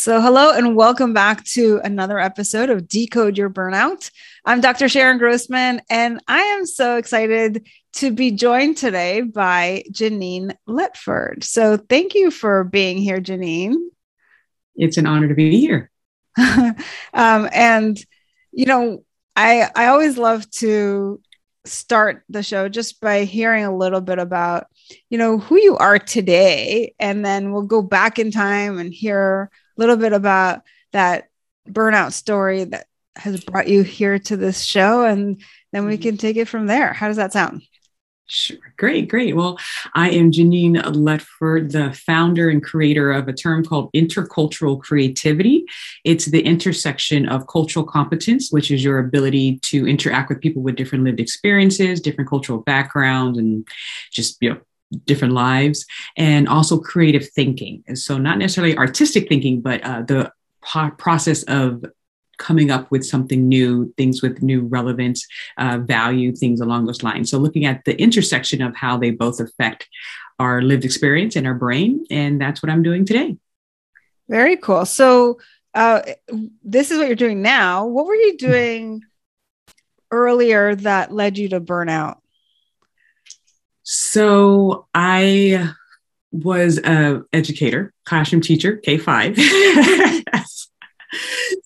So, hello and welcome back to another episode of Decode Your Burnout. I'm Dr. Sharon Grossman, and I am so excited to be joined today by Genein Letford. So, thank you for being here, Genein. It's an honor to be here. um, and, you know, I, I always love to start the show just by hearing a little bit about, you know, who you are today. And then we'll go back in time and hear little bit about that burnout story that has brought you here to this show and then we mm-hmm. can take it from there. How does that sound? Sure. Great, great. Well, I am Genein Letford, the founder and creator of a term called intercultural creativity. It's the intersection of cultural competence, which is your ability to interact with people with different lived experiences, different cultural backgrounds, and just you know different lives and also creative thinking. And so not necessarily artistic thinking but uh, the process of coming up with something new things with new relevance uh, value things along those lines. So looking at the intersection of how they both affect our lived experience and our brain and that's what i'm doing today. Very cool. So uh, this is what you're doing now. What were you doing earlier that led you to burnout so I was a educator, classroom teacher, K five.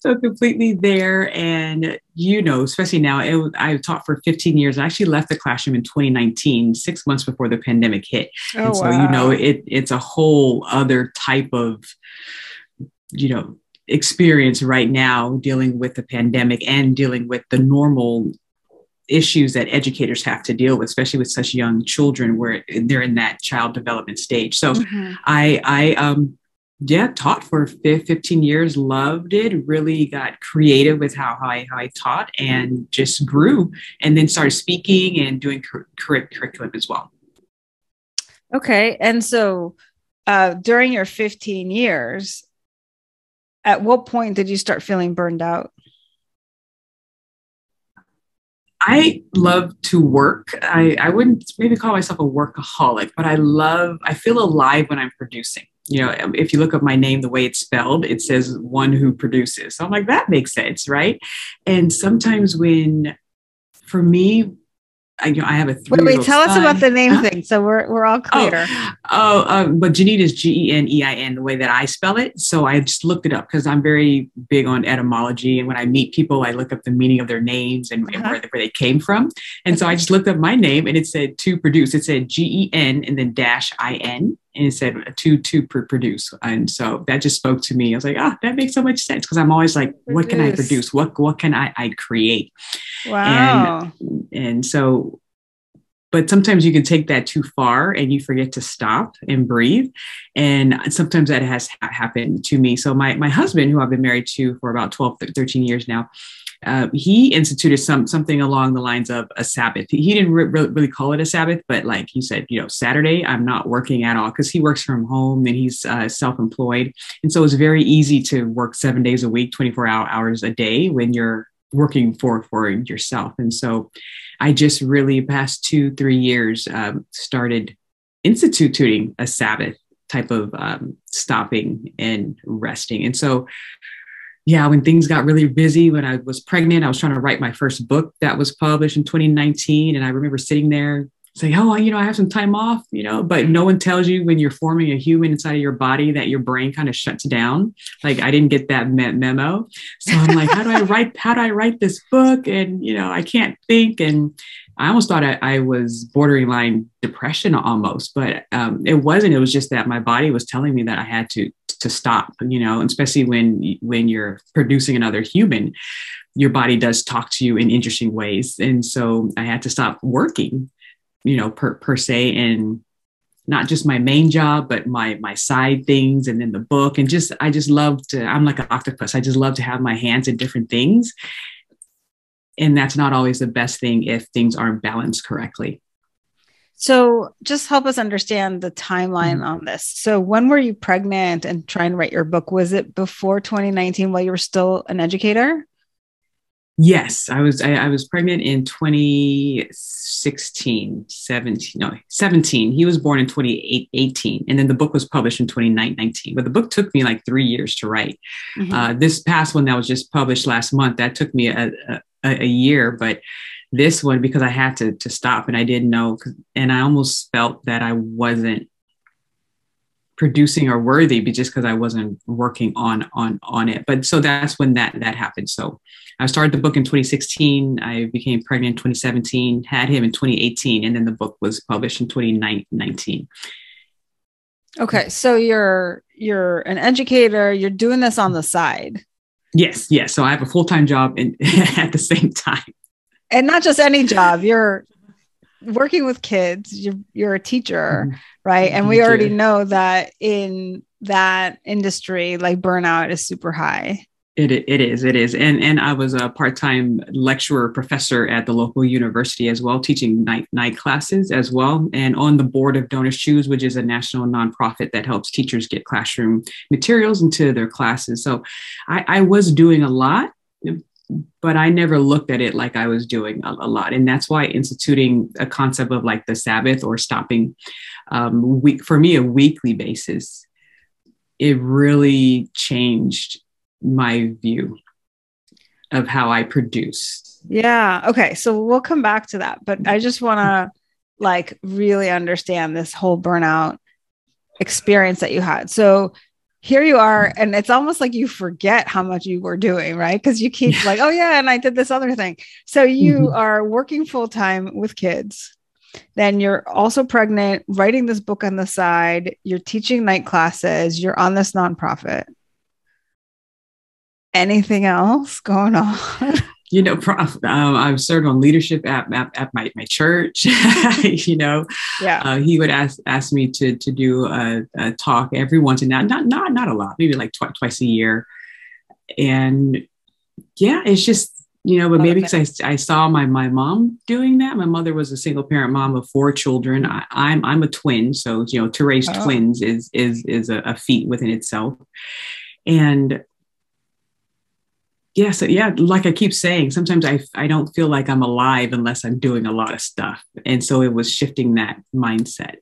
so completely there, and you know, especially now, it, I taught for 15 years. I actually left the classroom in 2019, six months before the pandemic hit. Oh, and so wow. you know, it it's a whole other type of, you know, experience right now dealing with the pandemic and dealing with the normal issues that educators have to deal with, especially with such young children where they're in that child development stage. So mm-hmm. I, I, um, yeah, taught for 15 years, loved it, really got creative with how, how, I, how I taught and just grew and then started speaking and doing cur- cur- curriculum as well. Okay. And so uh, during your 15 years, at what point did you start feeling burned out? I love to work. I, I wouldn't maybe call myself a workaholic, but I love, I feel alive when I'm producing. You know, um, if you look up my name, the way it's spelled, it says one who produces. So I'm like, that makes sense, right? And sometimes when, for me, I, you know, I have a three. Wait, wait tell son. us about the name thing, so we're we're all oh, clear. Oh, oh um, but Genein is G E N E I N, the way that I spell it. So I just looked it up because I'm very big on etymology, and when I meet people, I look up the meaning of their names and, uh-huh. and where, where they came from. And so I just looked up my name, and it said to produce. It said G E N and then dash I N, and it said to to produce. And so that just spoke to me. I was like, ah, oh, that makes so much sense because I'm always like, produce. what can I produce? What what can I I create? Wow. And, and so, but sometimes you can take that too far and you forget to stop and breathe. And sometimes that has happened to me. So my, my husband, who I've been married to for about 12, 13 years now, uh, he instituted some something along the lines of a Sabbath. He didn't re- really call it a Sabbath, but like he said, you know, Saturday I'm not working at all because he works from home and he's uh, self-employed, and so it's very easy to work seven days a week, 24 hours a day when you're working for for yourself. And so i just really past two three years um, started instituting a sabbath type of um, stopping and resting. And so yeah when things got really busy when i was pregnant i was trying to write my first book that was published in 2019 and i remember sitting there say, oh, you know, I have some time off, you know, but no one tells you when you're forming a human inside of your body that your brain kind of shuts down. Like I didn't get that memo. So I'm like, how do I write, how do I write this book? And, you know, I can't think. And I almost thought I, I was borderline depression almost, but um, it wasn't. It was just that my body was telling me that I had to, to stop, you know, especially when, when you're producing another human your body does talk to you in interesting ways. And so I had to stop working you know, per, per se, and not just my main job, but my my side things, and then the book, and just I just love to. I'm like an octopus. I just love to have my hands in different things, and that's not always the best thing if things aren't balanced correctly. So, just help us understand the timeline mm-hmm. on this. So, when were you pregnant and trying to write your book? Was it before 2019 while you were still an educator? Yes, I was. I, I, was pregnant in 2016, 17. No, 17. He was born in 2018, and then the book was published in 2019. But the book took me like three years to write. Mm-hmm. Uh, this past one that was just published last month that took me a, a, a year, but this one because I had to to stop and I didn't know, and I almost felt that I wasn't producing or worthy but just because i wasn't working on on on it. But so that's when that that happened. So i started the book in 2016 i became pregnant in 2017 had him in 2018 and then the book was published in 2019 okay so you're you're an educator. You're doing this on the side. Yes yes. So i have a full-time job in, at the same time. And not just any job. You're working with kids you're you're a teacher mm-hmm. right? And we already know that in that industry like burnout is super high. It, it is it is. And and i was a part-time lecturer professor at the local university as well teaching night night classes as well and on the board of DonorsChoose which is a national nonprofit that helps teachers get classroom materials into their classes. So i, I was doing a lot but I never looked at it like I was doing a, a, lot. And that's why instituting a concept of like the Sabbath or stopping um, week, for me, a weekly basis, it really changed my view of how I produce. Yeah. Okay. So we'll come back to that. But I just want to like really understand this whole burnout experience that you had. So here you are and it's almost like you forget how much you were doing right? Because you keep like oh yeah and i did this other thing. So you mm-hmm. are working full time with kids. Then you're also pregnant writing this book on the side you're teaching night classes you're on this nonprofit. Anything else going on you know, prof, um, I've served on leadership at, at, at my, my church. you know, yeah, uh, he would ask ask me to to do a, a talk every once in a not not not a lot, maybe like tw- twice a year, and yeah, it's just you know, but maybe because I, I saw my my mom doing that. My mother was a single parent mom of four children. I, am I'm, I'm a twin, so you know, to raise oh. twins is is is a, a feat within itself, and yeah so yeah like i keep saying sometimes i i don't feel like i'm alive unless i'm doing a lot of stuff. And so it was shifting that mindset.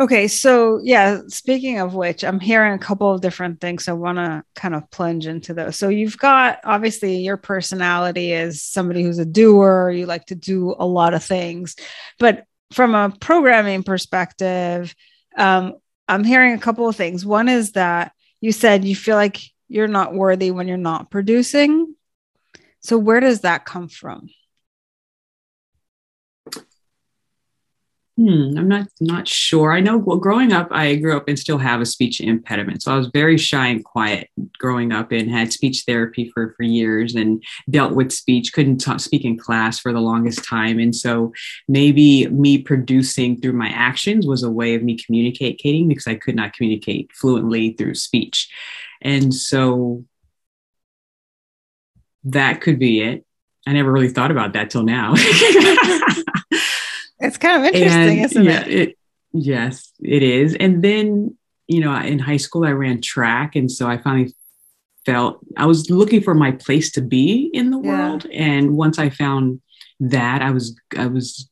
Okay so yeah speaking of which i'm hearing a couple of different things i want to kind of plunge into those. So you've got obviously your personality is somebody who's a doer you like to do a lot of things. But from a programming perspective um, i'm hearing a couple of things. One is that you said you feel like you're not worthy when you're not producing. So, where does that come from? Hmm, I'm not not sure. I know well, growing up, I grew up and still have a speech impediment. So I was very shy and quiet growing up and had speech therapy for, for years and dealt with speech, couldn't talk, speak in class for the longest time. And so maybe me producing through my actions was a way of me communicating because I could not communicate fluently through speech. And so that could be it. I never really thought about that till now. it's kind of interesting, and, isn't yeah, it? it? Yes, it is. And then, you know, in high school, I ran track. And so I finally felt I was looking for my place to be in the yeah. world. And once I found that, I was, I was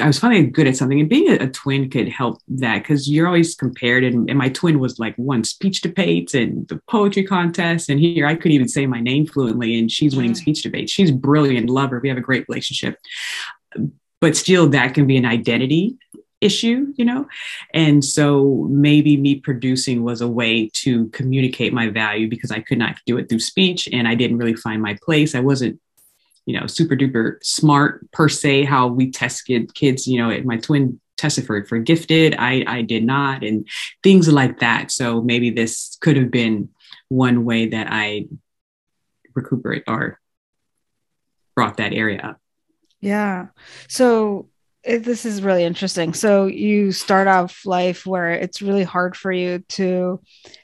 I was finally good at something, and being a, a twin could help that because you're always compared. And, and, my twin was like won speech debates and the poetry contest, and here I couldn't even say my name fluently, and she's winning speech debates. She's brilliant, love her. We have a great relationship. but still that can be an identity issue, you know? And so maybe me producing was a way to communicate my value because I could not do it through speech and I didn't really find my place. I wasn't, you know, super duper smart per se, how we test kids, you know, my twin tested for, for gifted. I, I did not, and things like that. So maybe this could have been one way that I recuperate or brought that area up. Yeah. So it, this is really interesting. So you start off life where it's really hard for you to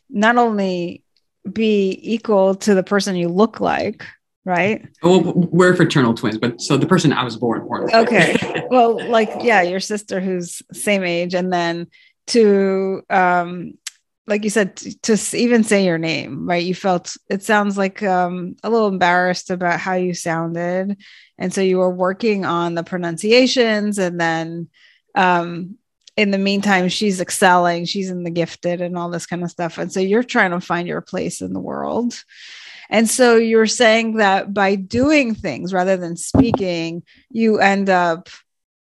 not only be equal to the person you look like, right? Well, we're fraternal twins, but so the person I was born born. With. Okay. well, like yeah, your sister who's same age, and then to um like you said to, to even say your name right you felt it sounds like um a little embarrassed about how you sounded and so you were working on the pronunciations and then um in the meantime she's excelling she's in the gifted and all this kind of stuff and so you're trying to find your place in the world and so you're saying that by doing things rather than speaking you end up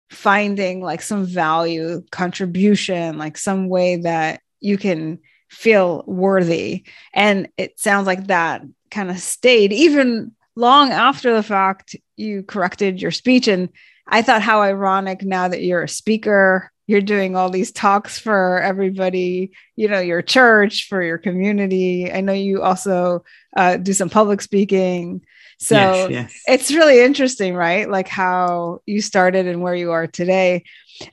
finding like some value contribution like some way that you can feel worthy. And it sounds like that kind of stayed even long after the fact you corrected your speech. And i thought how ironic now that you're a speaker you're doing all these talks for everybody you know your church for your community. I know you also uh, do some public speaking. So yes, yes. it's really interesting right? Like how you started and where you are today.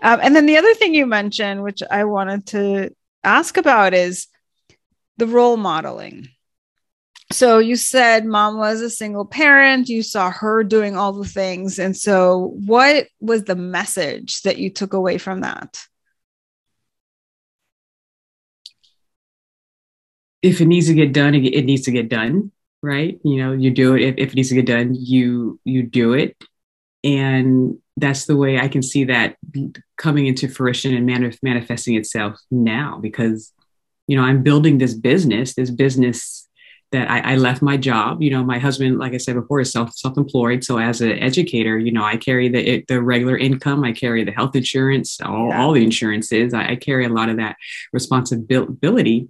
Um, and then the other thing you mentioned which i wanted to ask about is the role modeling so you said mom was a single parent. You saw her doing all the things. And so what was the message that you took away from that? If it needs to get done it needs to get done right? You know you do it. If, if it needs to get done you you do it. And that's the way i can see that coming into fruition and manif- manifesting itself now because you know i'm building this business. This business that I, I, left my job. You know, my husband, like I said before, is self self employed. So as an educator, you know, I carry the the regular income, I carry the health insurance, all, yeah. all the insurances. I, I carry a lot of that responsibility.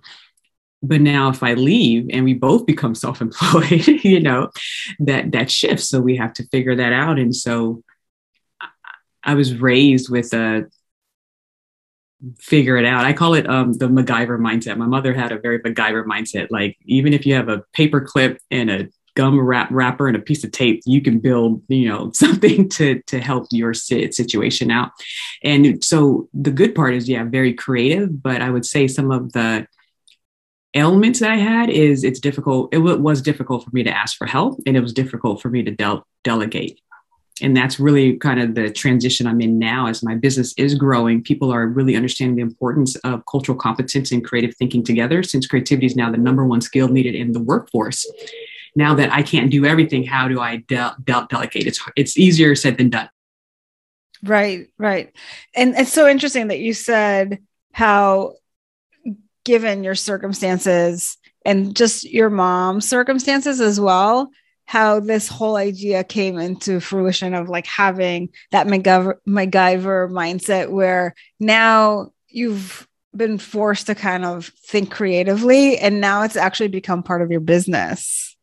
But now, if I leave and we both become self employed, you know, that that shifts. So we have to figure that out. And so I was raised with a figure it out. I call it um, the MacGyver mindset. My mother had a very MacGyver mindset. Like even if you have a paper clip and a gum wrap wrapper and a piece of tape, you can build you know something to to help your situation out. And so the good part is yeah, very creative. But I would say some of the ailments that I had is it's difficult. It was difficult for me to ask for help, and it was difficult for me to del- delegate and that's really kind of the transition I'm in now as my business is growing. People are really understanding the importance of cultural competence and creative thinking together since creativity is now the number one skill needed in the workforce. Now that I can't do everything, how do I de- de- delegate? It's, it's easier said than done. Right, right. And it's so interesting that you said how, given your circumstances and just your mom's circumstances as well, how this whole idea came into fruition of like having that MacGyver, MacGyver mindset where now you've been forced to kind of think creatively and now it's actually become part of your business.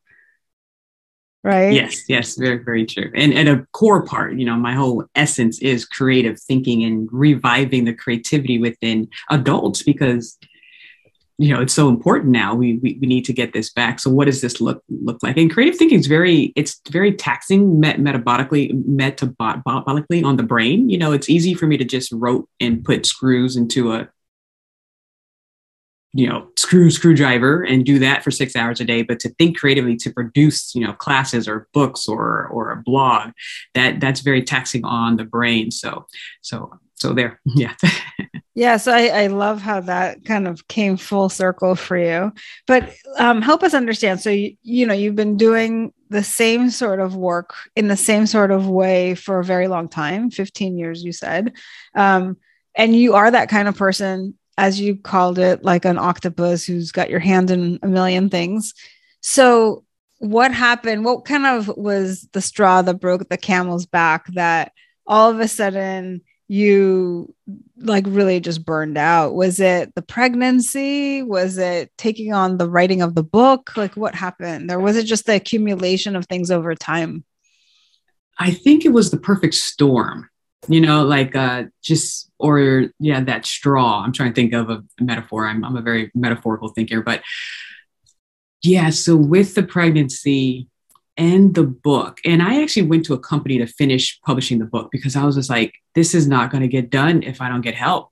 Right? Yes yes very very true. And, and a core part you know my whole essence is creative thinking and reviving the creativity within adults because you know it's so important now we, we, we need to get this back. So what does this look look like? And creative thinking is very it's very taxing met, metabolically metabolically on the brain. You know it's easy for me to just rote and put screws into a you know screw screwdriver and do that for six hours a day. But to think creatively to produce you know classes or books or or a blog that that's very taxing on the brain. So so so there. Yeah. Yeah so I, I love how that kind of came full circle for you. But um, help us understand. So you, you know you've been doing the same sort of work in the same sort of way for a very long time 15 years you said. Um, and you are that kind of person as you called it like an octopus who's got your hand in a million things. So what happened? What kind of was the straw that broke the camel's back that all of a sudden you like really just burned out. Was it the pregnancy? Was it taking on the writing of the book? Like what happened? Or was it just the accumulation of things over time? I think it was the perfect storm you know like uh just or yeah that straw. I'm trying to think of a metaphor. I'm, I'm a very metaphorical thinker but yeah so with the pregnancy and the book. And I actually went to a company to finish publishing the book because I was just like, this is not going to get done if I don't get help.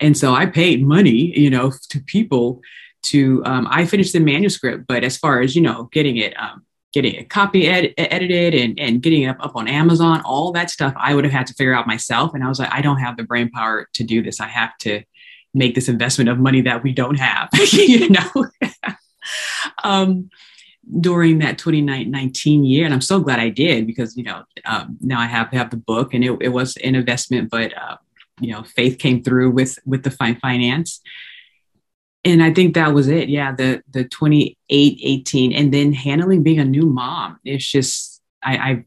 And so I paid money, you know, to people to, um, I finished the manuscript, but as far as, you know, getting it, um, getting a copy ed- edited and, and getting it up, up on Amazon, all that stuff, I would have had to figure out myself. And I was like, I don't have the brain power to do this. I have to make this investment of money that we don't have, you know? um, during that 2019 year. And I'm so glad I did because, you know, um, now I have, have the book and it, it was an investment, but, uh, you know, faith came through with, with the fine finance. And I think that was it. Yeah. The, the 28, 18, and then handling being a new mom. It's just, I, I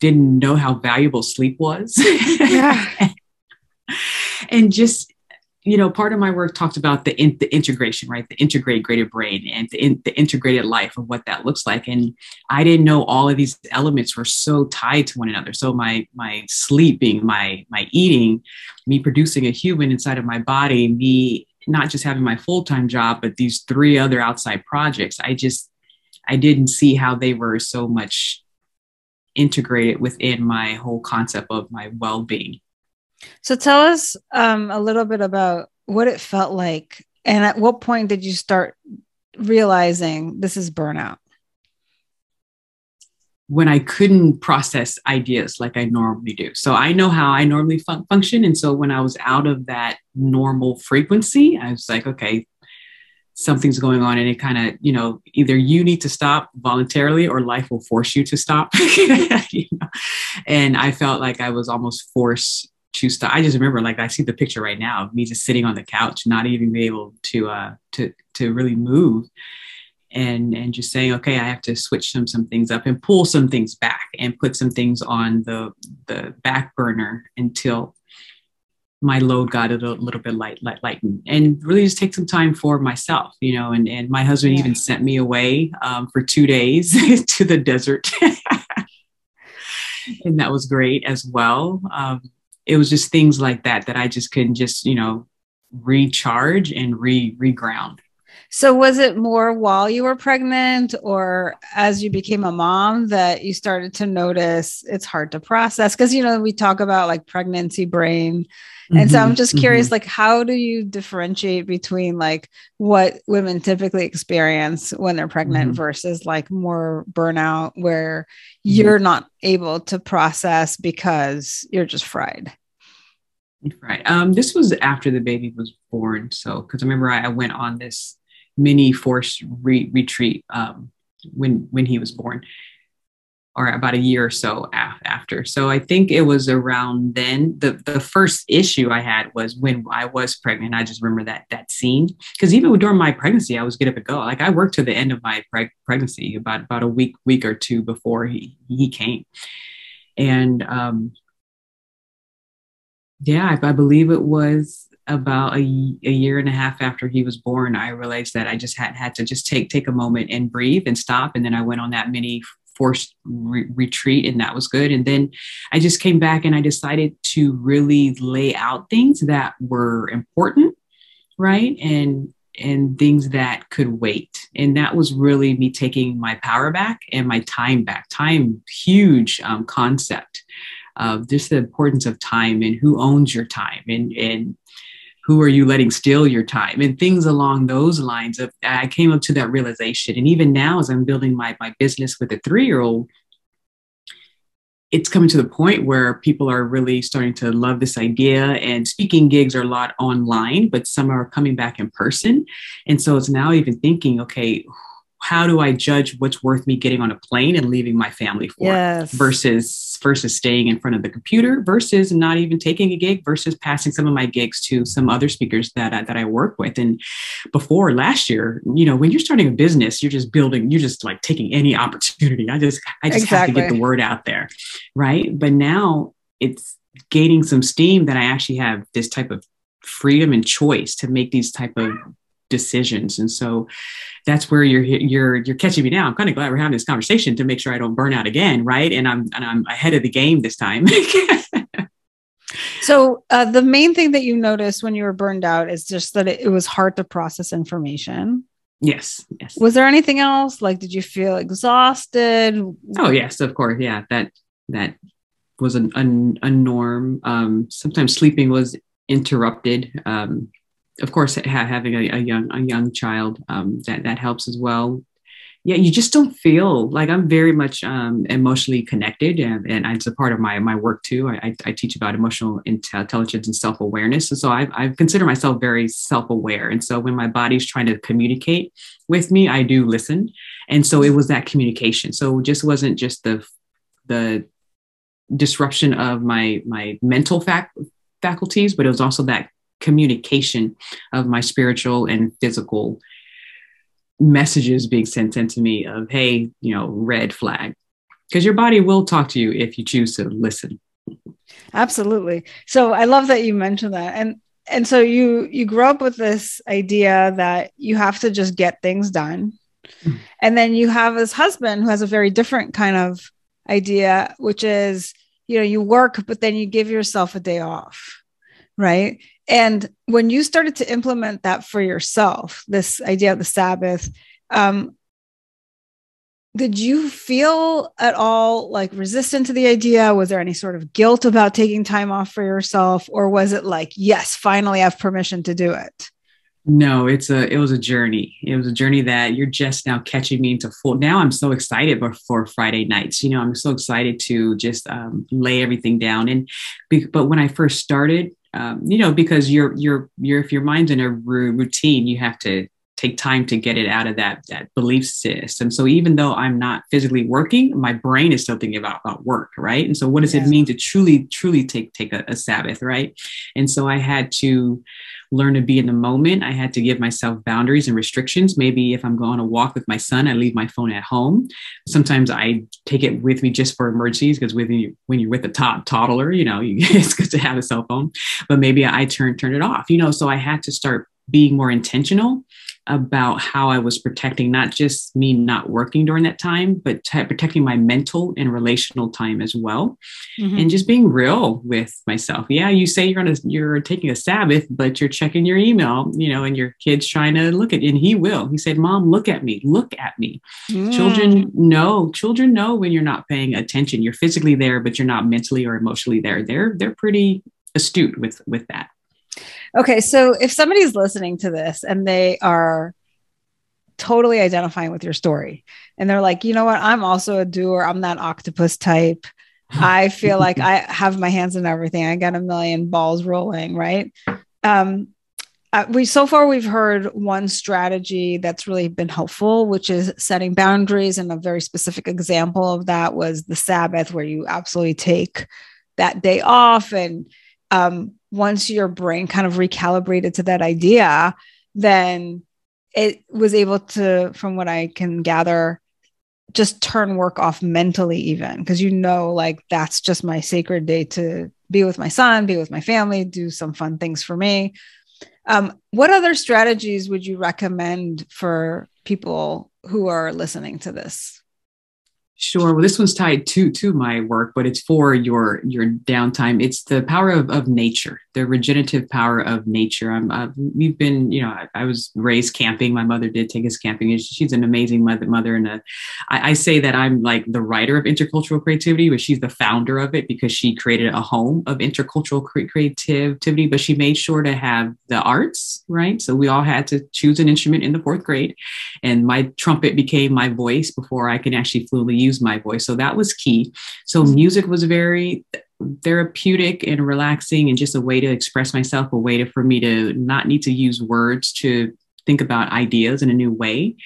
didn't know how valuable sleep was. Yeah. and just you know, part of my work talked about the, in, the integration, right? The integrated brain and the, in, the integrated life of what that looks like. And I didn't know all of these elements were so tied to one another. So my my sleeping, my my eating, me producing a human inside of my body, me not just having my full time job, but these three other outside projects. I just I didn't see how they were so much integrated within my whole concept of my well being. So tell us um, a little bit about what it felt like, and at what point did you start realizing this is burnout? When I couldn't process ideas like I normally do. So I know how I normally fun- function. And so when I was out of that normal frequency, I was like, okay, something's going on and it kind of you know either you need to stop voluntarily or life will force you to stop you know? and i felt like i was almost forced to. I just remember like I see the picture right now of me just sitting on the couch, not even be able to uh to to really move and and just saying, okay, I have to switch some some things up and pull some things back and put some things on the the back burner until my load got a little, little bit light, light, lightened and really just take some time for myself, you know, and, and my husband yeah. even sent me away um, for two days to the desert. and that was great as well. Um, it was just things like that that I just couldn't just, you know, recharge and re reground. So was it more while you were pregnant or as you became a mom that you started to notice it's hard to process? Because you know, we talk about like pregnancy brain. And mm-hmm, so I'm just curious, mm-hmm. like, how do you differentiate between like what women typically experience when they're pregnant mm-hmm. versus like more burnout where mm-hmm. you're not able to process because you're just fried? Right. Um, this was after the baby was born. So, because I remember I, I, went on this mini forced re- retreat um, when when he was born, or about a year or so af- after. So I think it was around then. the The first issue I had was when I was pregnant. I just remember that that scene because even during my pregnancy, I was get up and go. Like I worked to the end of my preg- pregnancy, about about a week week or two before he he came, and um, yeah, I, I believe it was about a, a year and a half after he was born, I realized that I just had had to just take take a moment and breathe and stop. And then I went on that mini forced re- retreat, and that was good. And then I just came back and I decided to really lay out things that were important, right, and and things that could wait. And that was really me taking my power back and my time back. Time, huge um, concept of just the importance of time and who owns your time and and who are you letting steal your time? And things along those lines of i came up to that realization. And even now as i'm building my, my business with a three-year-old it's coming to the point where people are really starting to love this idea. And speaking gigs are a lot online but some are coming back in person. And so it's now even thinking okay how do I judge what's worth me getting on a plane and leaving my family for yes. versus versus staying in front of the computer versus not even taking a gig versus passing some of my gigs to some other speakers that I, that I work with and before last year you know when you're starting a business you're just building you're just like taking any opportunity I just I just exactly. have to get the word out there right but now it's gaining some steam that I actually have this type of freedom and choice to make these type of decisions. And so that's where you're you're you're catching me now. I'm kind of glad we're having this conversation to make sure I don't burn out again, right? And I'm and I'm ahead of the game this time. so uh, the main thing that you noticed when you were burned out is just that it, it was hard to process information. Yes. Yes. Was there anything else? Like, did you feel exhausted? Oh yes, of course. Yeah. That that was an, an a norm. Um, sometimes sleeping was interrupted. Um, of course, ha- having a, a, young a young child um, that that helps as well. Yeah, you just don't feel like I'm very much um, emotionally connected, and, and, it's a part of my my work too. I, I teach about emotional intelligence and self awareness, and so I, I consider myself very self aware. And so when my body's trying to communicate with me, I do listen. And so it was that communication. So it just wasn't just the the disruption of my my mental fac- faculties, but it was also that communication of my spiritual and physical messages being sent into me of hey you know red flag. Because your body will talk to you if you choose to listen. Absolutely. So i love that you mentioned that. And and so you you grow up with this idea that you have to just get things done. Mm-hmm. and then you have this husband who has a very different kind of idea which is you know you work but then you give yourself a day off right and when you started to implement that for yourself, this idea of the Sabbath, um, did you feel at all like resistant to the idea? Was there any sort of guilt about taking time off for yourself? Or was it like, yes, finally I have permission to do it? No, it's a it was a journey. It was a journey that you're just now catching me into full. Now I'm so excited for Friday nights. You know, I'm so excited to just um, lay everything down. And but when I first started, um, you know, because you're you're you're if your mind's in a routine, you have to take time to get it out of that that belief system. So even though I'm not physically working, my brain is still thinking about, about work, right? And so what does yeah. it mean to truly, truly take take a, a Sabbath, right? And so I had to learn to be in the moment. I had to give myself boundaries and restrictions. Maybe if I'm going to walk with my son, I leave my phone at home. Sometimes I take it with me just for emergencies because when you when you're with a top toddler, you know, you, it's good to have a cell phone. But maybe I turn turn it off. You know, so I had to start being more intentional about how I was protecting not just me not working during that time, but t- protecting my mental and relational time as well, mm-hmm. and just being real with myself. Yeah, you say you're on a you're taking a Sabbath, but you're checking your email, you know, and your kid's trying to look at, and he will. He said, "Mom, look at me, look at me." Mm. Children know, children know when you're not paying attention. You're physically there, but you're not mentally or emotionally there. They're they're pretty astute with with that. Okay, so if somebody's listening to this and they are totally identifying with your story and they're like, you know what, I'm also a doer, I'm that octopus type. I feel like I have my hands in everything. I got a million balls rolling, right? Um, uh, we so far we've heard one strategy that's really been helpful, which is setting boundaries. And a very specific example of that was the Sabbath, where you absolutely take that day off and um, once your brain kind of recalibrated to that idea, then it was able to, from what I can gather, just turn work off mentally, even because you know, like that's just my sacred day to be with my son, be with my family, do some fun things for me. Um, what other strategies would you recommend for people who are listening to this? Sure. Well, this one's tied to to my work, but it's for your your downtime. It's the power of, of nature, the regenerative power of nature. I'm, uh, we've been, you know, I, I, was raised camping. My mother did take us camping. She's an amazing mother. Mother, and a, I, I say that I'm like the writer of intercultural creativity, but she's the founder of it because she created a home of intercultural cre- creativity. But she made sure to have the arts, right? So we all had to choose an instrument in the fourth grade, and my trumpet became my voice before I can actually fluently use my voice. So that was key. So music was very therapeutic and relaxing and just a way to express myself, a way to, for me to not need to use words to think about ideas in a new way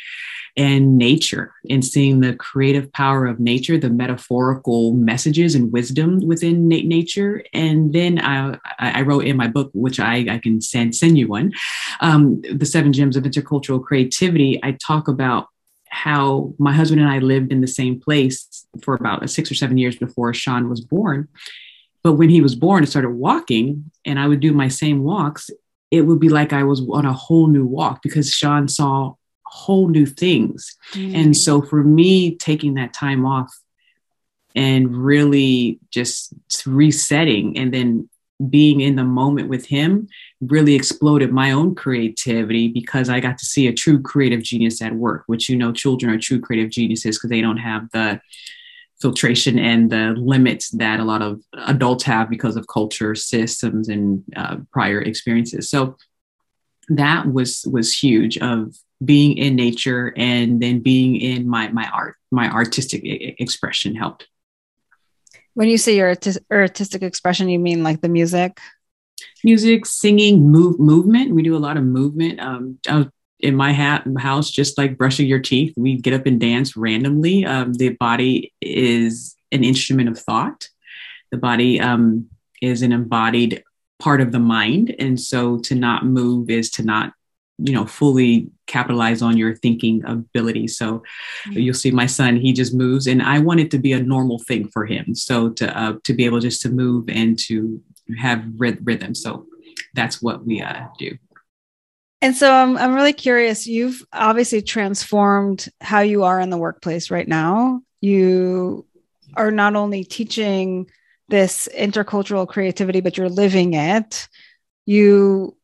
and nature and seeing the creative power of nature, the metaphorical messages and wisdom within na- nature. And then I, I, wrote in my book, which I, I can send, send you one, um, The Seven Gems of Intercultural Creativity. I talk about how my husband and I lived in the same place for about six or seven years before Sean was born. but when he was born and started walking, and I would do my same walks, it would be like I was on a whole new walk because Sean saw whole new things. Mm-hmm. And so for me, taking that time off and really just resetting and then being in the moment with him really exploded my own creativity because I got to see a true creative genius at work, which you know, children are true creative geniuses because they don't have the filtration and the limits that a lot of adults have because of culture systems and uh, prior experiences. So that was was huge of being in nature and then being in my my art my artistic expression helped when you say your artistic expression you mean like the music music singing move movement we do a lot of movement um, in my house, just like brushing your teeth, we get up and dance randomly. Um, the body is an instrument of thought. The body um, is an embodied part of the mind, and so to not move is to not, you know, fully capitalize on your thinking ability. So you'll see my son; he just moves, and I want it to be a normal thing for him. So to uh, to be able just to move and to have rhythm. So that's what we uh, do. And so I'm, I'm really curious. You've obviously transformed how you are in the workplace right now. You are not only teaching this intercultural creativity, but you're living it. You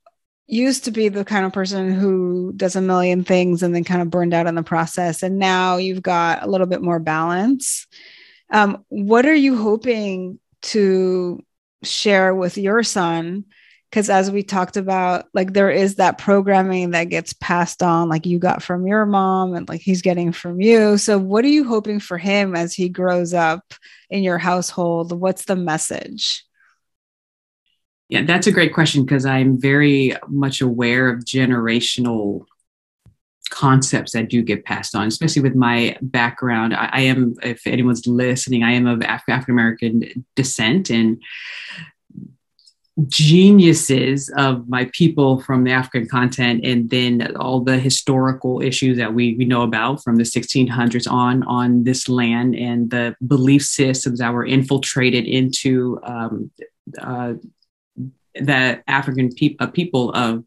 used to be the kind of person who does a million things and then kind of burned out in the process. And now you've got a little bit more balance. Um, what are you hoping to share with your son because as we talked about like there is that programming that gets passed on like you got from your mom and like he's getting from you so what are you hoping for him as he grows up in your household what's the message yeah that's a great question because i'm very much aware of generational concepts that do get passed on, especially with my background. I, I am, if anyone's listening, I am of Af- African American descent, and geniuses of my people from the African continent, and then all the historical issues that we, we know about from the 1600s on on this land and the belief systems that were infiltrated into um, uh, the African pe- uh, people of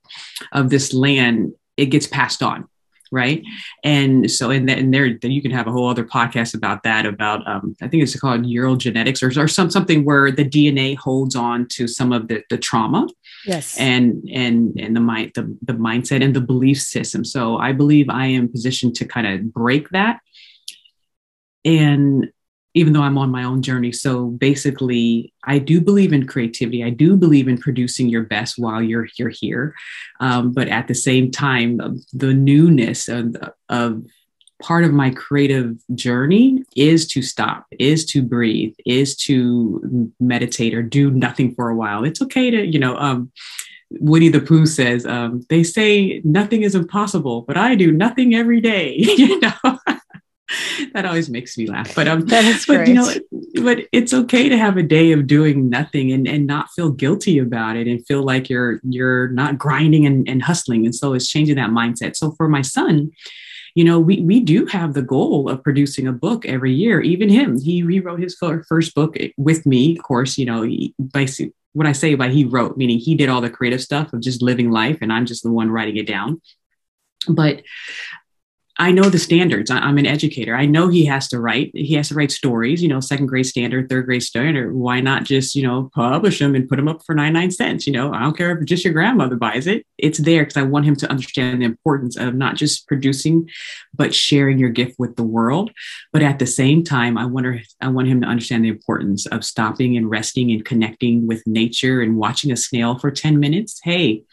of this land. It gets passed on right? And so in, in there then you can have a whole other podcast about that about um, i think it's called genetics or, or some, something where the dna holds on to some of the, the trauma. Yes. And and and the mind the, the mindset and the belief system. So i believe i am positioned to kind of break that. And even though I'm on my own journey. So basically, I do believe in creativity. I do believe in producing your best while you're you're here. Um, but at the same time, the newness of, of part of my creative journey is to stop, is to breathe, is to meditate or do nothing for a while. It's okay to, you know, um, Winnie the Pooh says, um, they say nothing is impossible, but I do nothing every day, you know. that always makes me laugh. But um, that is but great. you know, but it's okay to have a day of doing nothing and and not feel guilty about it and feel like you're you're not grinding and, and hustling. And so it's changing that mindset. So for my son, you know, we we do have the goal of producing a book every year. Even him, he rewrote his first book with me. Of course, you know, by what I say by he wrote, meaning he did all the creative stuff of just living life, and I'm just the one writing it down but I know the standards. I'm an educator. I know he has to write. He has to write stories. You know, second grade standard, third grade standard. Why not just you know publish them and put them up for 99 cents? You know, I don't care if just your grandmother buys it. It's there because I want him to understand the importance of not just producing, but sharing your gift with the world. But at the same time, I wonder I want him to understand the importance of stopping and resting and connecting with nature and watching a snail for 10 minutes. Hey,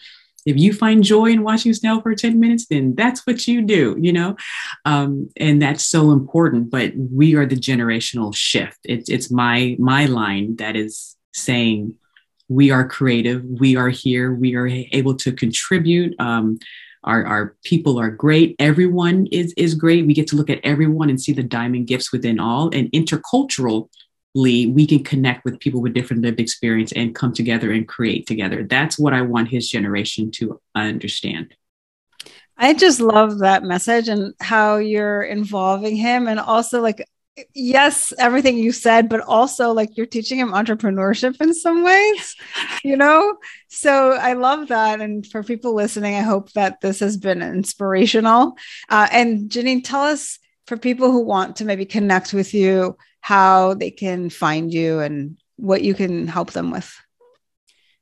if you find joy in watching snail for 10 minutes then that's what you do you know? Um, and that's so important but we are the generational shift. It's, it's my my line that is saying we are creative we are here we are able to contribute um, our, our people are great everyone is is great. We get to look at everyone and see the diamond gifts within all. And intercultural we can connect with people with different lived experience and come together and create together. That's what I want his generation to understand. I just love that message and how you're involving him. And also, like, yes, everything you said, but also like you're teaching him entrepreneurship in some ways, you know? So I love that. And for people listening, I hope that this has been inspirational. Uh, and Genein, tell us for people who want to maybe connect with you, how they can find you and what you can help them with.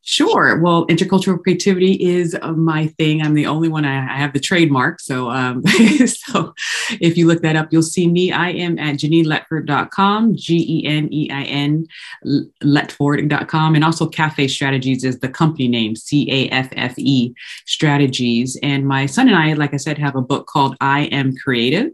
Sure. Well, intercultural creativity is uh, my thing. I'm the only one. I, I have the trademark. So, um, so if you look that up, you'll see me. I am at GeneinLetford.com, G E N E I N Letford.com. And also Caffe Strategies is the company name, C A F F E Strategies. And my son and I, like I said, have a book called I Am Creative.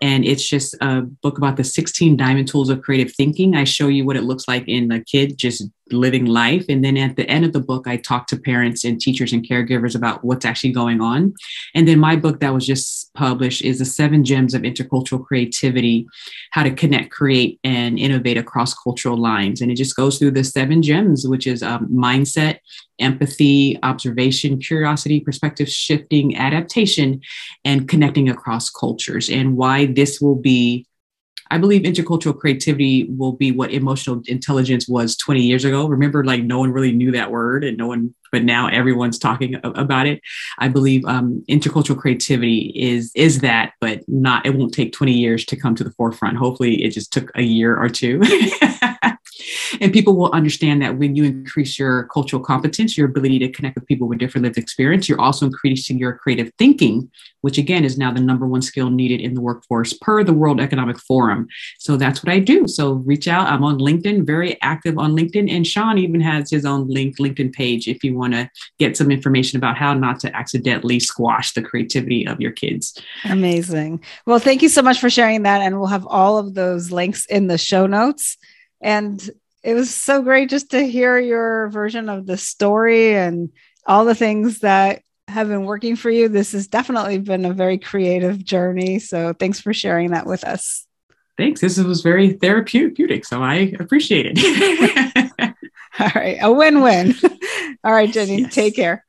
And it's just a book about the 16 diamond tools of creative thinking. I show you what it looks like in a kid just living life. And then at the end of the book, I talk to parents and teachers and caregivers about what's actually going on. And then my book that was just published is the seven gems of intercultural creativity, how to connect, create, and innovate across cultural lines. And it just goes through the seven gems, which is um, mindset, empathy, observation, curiosity, perspective shifting, adaptation, and connecting across cultures, and why this will be I believe intercultural creativity will be what emotional intelligence was 20 years ago. Remember, like no one really knew that word and no one, but now everyone's talking about it. I believe um, intercultural creativity is is that, but not. It won't take 20 years to come to the forefront. Hopefully, it just took a year or two. and people will understand that when you increase your cultural competence, your ability to connect with people with different lived experience, you're also increasing your creative thinking, which again is now the number one skill needed in the workforce per the World Economic Forum. So that's what I do. So reach out. I'm on LinkedIn, very active on LinkedIn. And Sean even has his own link LinkedIn page if you want to get some information about how not to accidentally squash the creativity of your kids. Amazing. Well, thank you so much for sharing that. And we'll have all of those links in the show notes. And it was so great just to hear your version of the story and all the things that have been working for you. This has definitely been a very creative journey. So thanks for sharing that with us. Thanks. This was very therapeutic. So I appreciate it. all right. A win win. All right, Jenny, yes. take care.